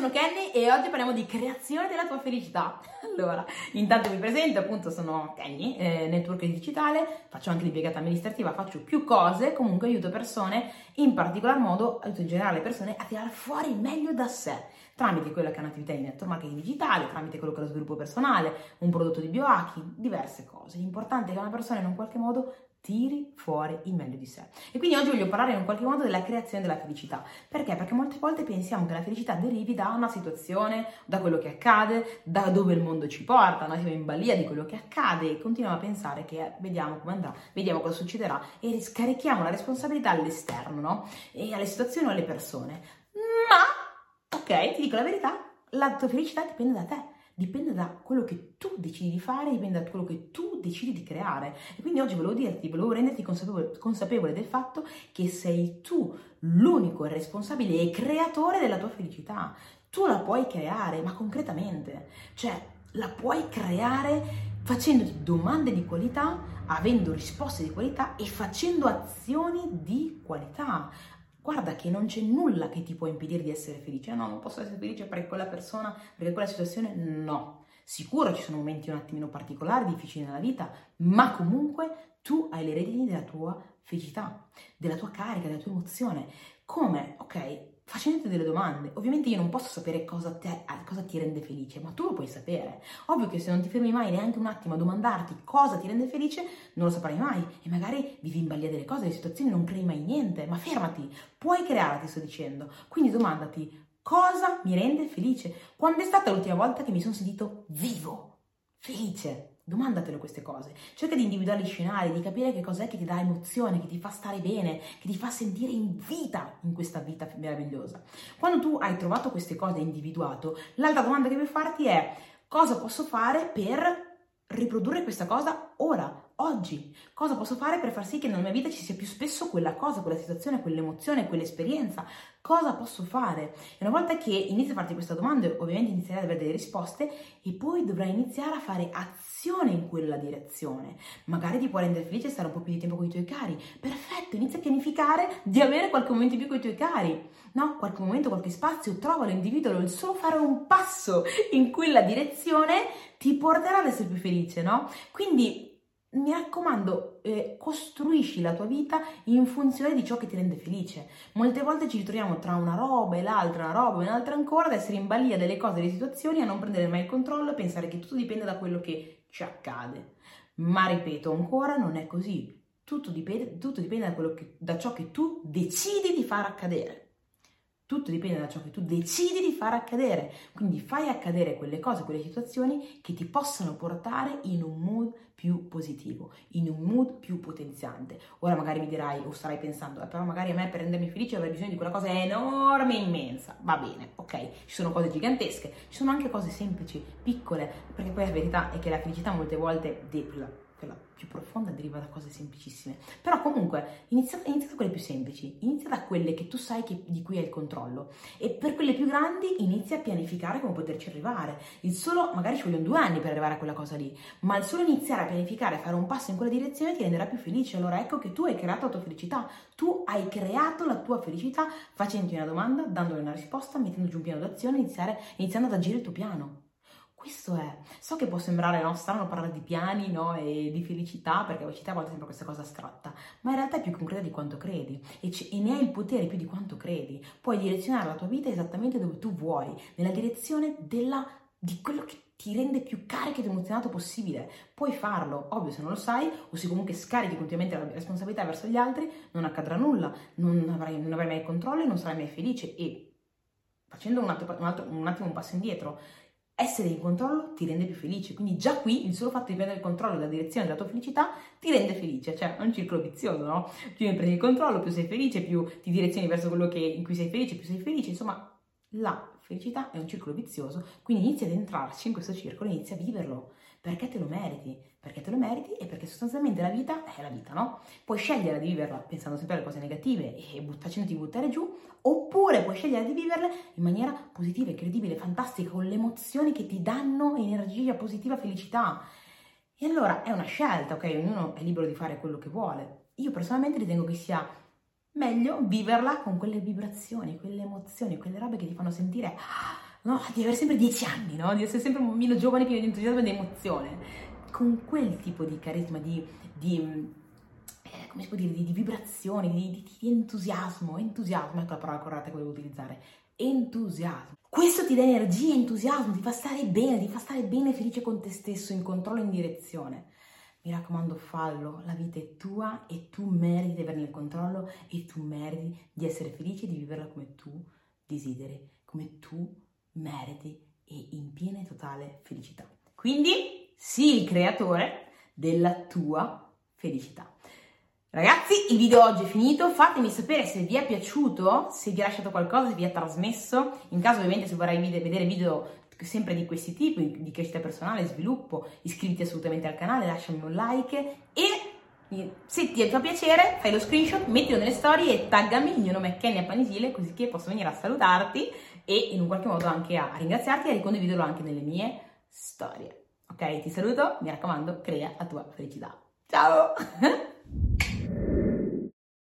sono Kenny e oggi parliamo di creazione della tua felicità. Allora, intanto mi presento, appunto sono Kenny, eh, network digitale, faccio anche l'impiegata amministrativa, faccio più cose, comunque aiuto persone, in particolar modo aiuto in generale persone a tirare fuori meglio da sé, tramite quella che è un'attività di network marketing digitale, tramite quello che è lo sviluppo personale, un prodotto di biohacking, diverse cose. L'importante è che una persona in un qualche modo tiri fuori il meglio di sé. E quindi oggi voglio parlare in qualche modo della creazione della felicità. Perché? Perché molte volte pensiamo che la felicità derivi da una situazione, da quello che accade, da dove il mondo ci porta, noi siamo in balia di quello che accade e continuiamo a pensare che eh, vediamo come andrà, vediamo cosa succederà e scarichiamo la responsabilità all'esterno, no? E alle situazioni o alle persone. Ma, ok, ti dico la verità, la tua felicità dipende da te dipende da quello che tu decidi di fare, dipende da quello che tu decidi di creare. E quindi oggi volevo dirti, volevo renderti consapevole, consapevole del fatto che sei tu l'unico responsabile e creatore della tua felicità. Tu la puoi creare, ma concretamente, cioè la puoi creare facendoti domande di qualità, avendo risposte di qualità e facendo azioni di qualità guarda che non c'è nulla che ti può impedire di essere felice. No, non posso essere felice perché quella persona, perché quella situazione, no. Sicuro ci sono momenti un attimino particolari, difficili nella vita, ma comunque tu hai le redini della tua felicità, della tua carica, della tua emozione. Come? Ok, facendoti delle domande. Ovviamente io non posso sapere cosa, te, cosa, ti rende felice, ma tu lo puoi sapere. Ovvio che se non ti fermi mai neanche un attimo a domandarti cosa ti rende felice, non lo saprai mai e magari vivi in balia delle cose, delle situazioni, non crei mai niente, ma fermati, puoi creare, ti sto dicendo. Quindi domandati cosa mi rende felice. Quando è stata l'ultima volta che mi sono sentito vivo, felice? Domandatelo queste cose, cerca di individuare gli scenari, di capire che cos'è che ti dà emozione, che ti fa stare bene, che ti fa sentire in vita in questa vita meravigliosa. Quando tu hai trovato queste cose e individuato, l'altra domanda che vuoi farti è cosa posso fare per riprodurre questa cosa ora, oggi? Cosa posso fare per far sì che nella mia vita ci sia più spesso quella cosa, quella situazione, quell'emozione, quell'esperienza? Cosa posso fare? E una volta che inizi a farti queste domande, ovviamente inizierai ad avere delle risposte e poi dovrai iniziare a fare azione in quella direzione. Magari ti può rendere felice stare un po' più di tempo con i tuoi cari. Perfetto, inizia a pianificare di avere qualche momento in più con i tuoi cari. No, qualche momento, qualche spazio, trovalo, individualo, il solo fare un passo in quella direzione ti porterà ad essere più felice, no? Quindi mi raccomando, eh, costruisci la tua vita in funzione di ciò che ti rende felice. Molte volte ci ritroviamo tra una roba e l'altra, una roba e un'altra ancora, ad essere in balia delle cose, delle situazioni, a non prendere mai il controllo e pensare che tutto dipende da quello che ci accade. Ma ripeto ancora, non è così. Tutto dipende, tutto dipende da, che, da ciò che tu decidi di far accadere. Tutto dipende da ciò che tu decidi di far accadere. Quindi fai accadere quelle cose, quelle situazioni che ti possano portare in un mood più positivo, in un mood più potenziante. Ora magari mi dirai o starai pensando, eh, però magari a me per rendermi felice avrei bisogno di quella cosa enorme immensa. Va bene, ok, ci sono cose gigantesche, ci sono anche cose semplici, piccole, perché poi la verità è che la felicità molte volte, quella più profonda deriva da cose semplicissime. Però comunque inizia, inizia da quelle più semplici, inizia da quelle che tu sai che, di cui hai il controllo e per quelle più grandi inizia a pianificare come poterci arrivare. Il solo, magari ci vogliono due anni per arrivare a quella cosa lì, ma il solo iniziare a pianificare, fare un passo in quella direzione ti renderà più felice. Allora ecco che tu hai creato la tua felicità, tu hai creato la tua felicità facendoti una domanda, dandole una risposta, mettendo giù un piano d'azione, iniziare, iniziando ad agire il tuo piano. Questo è. So che può sembrare no, strano parlare di piani no, e di felicità, perché la felicità a volte sembra questa cosa astratta, ma in realtà è più concreta di quanto credi e, c- e ne hai il potere più di quanto credi. Puoi direzionare la tua vita esattamente dove tu vuoi, nella direzione della, di quello che ti rende più carico ed emozionato possibile. Puoi farlo, ovvio se non lo sai, o se comunque scarichi continuamente la responsabilità verso gli altri, non accadrà nulla, non avrai, non avrai mai controllo e non sarai mai felice. E facendo un, altro, un, altro, un attimo un passo indietro, essere in controllo ti rende più felice. Quindi già qui il solo fatto di prendere il controllo della direzione della tua felicità ti rende felice, cioè è un circolo vizioso, no? Più ne prendi il controllo, più sei felice, più ti direzioni verso quello che, in cui sei felice, più sei felice, insomma la felicità è un circolo vizioso, quindi inizi ad entrarci in questo circolo, inizi a viverlo perché te lo meriti, perché te lo meriti e perché sostanzialmente la vita è la vita, no? Puoi scegliere di viverla pensando sempre alle cose negative e facendoti buttare giù, oppure puoi scegliere di viverle in maniera positiva, incredibile, fantastica, con le emozioni che ti danno energia positiva, felicità. E allora è una scelta, ok? Ognuno è libero di fare quello che vuole. Io personalmente ritengo che sia meglio viverla con quelle vibrazioni, quelle emozioni, quelle robe che ti fanno sentire no, di avere sempre dieci anni, no? Di essere sempre un bambino giovane pieno di entusiasmo e di emozione. Con quel tipo di carisma, di, di eh, come si può dire, di, di vibrazioni, di, di, di, entusiasmo, entusiasmo, ecco la parola corretta che volevo utilizzare, entusiasmo. Questo ti dà energia, entusiasmo, ti fa stare bene, ti fa stare bene felice con te stesso, in controllo, in direzione. Mi raccomando, fallo, la vita è tua e tu meriti di averne il controllo e tu meriti di essere felice e di viverla come tu desideri, come tu meriti e in piena e totale felicità. Quindi sii il creatore della tua felicità. Ragazzi, il video oggi è finito, fatemi sapere se vi è piaciuto, se vi ha lasciato qualcosa, se vi ha trasmesso, in caso ovviamente se vorrai vedere video sempre di questi tipi, di crescita personale, sviluppo, iscriviti assolutamente al canale, lasciami un like e se ti fa piacere fai lo screenshot, mettilo nelle storie e taggami, il mio nome è Kenya Panisile, così che posso venire a salutarti e in un qualche modo anche a ringraziarti e a ricondividerlo anche nelle mie storie. Ok, ti saluto, mi raccomando, crea la tua felicità. Ciao!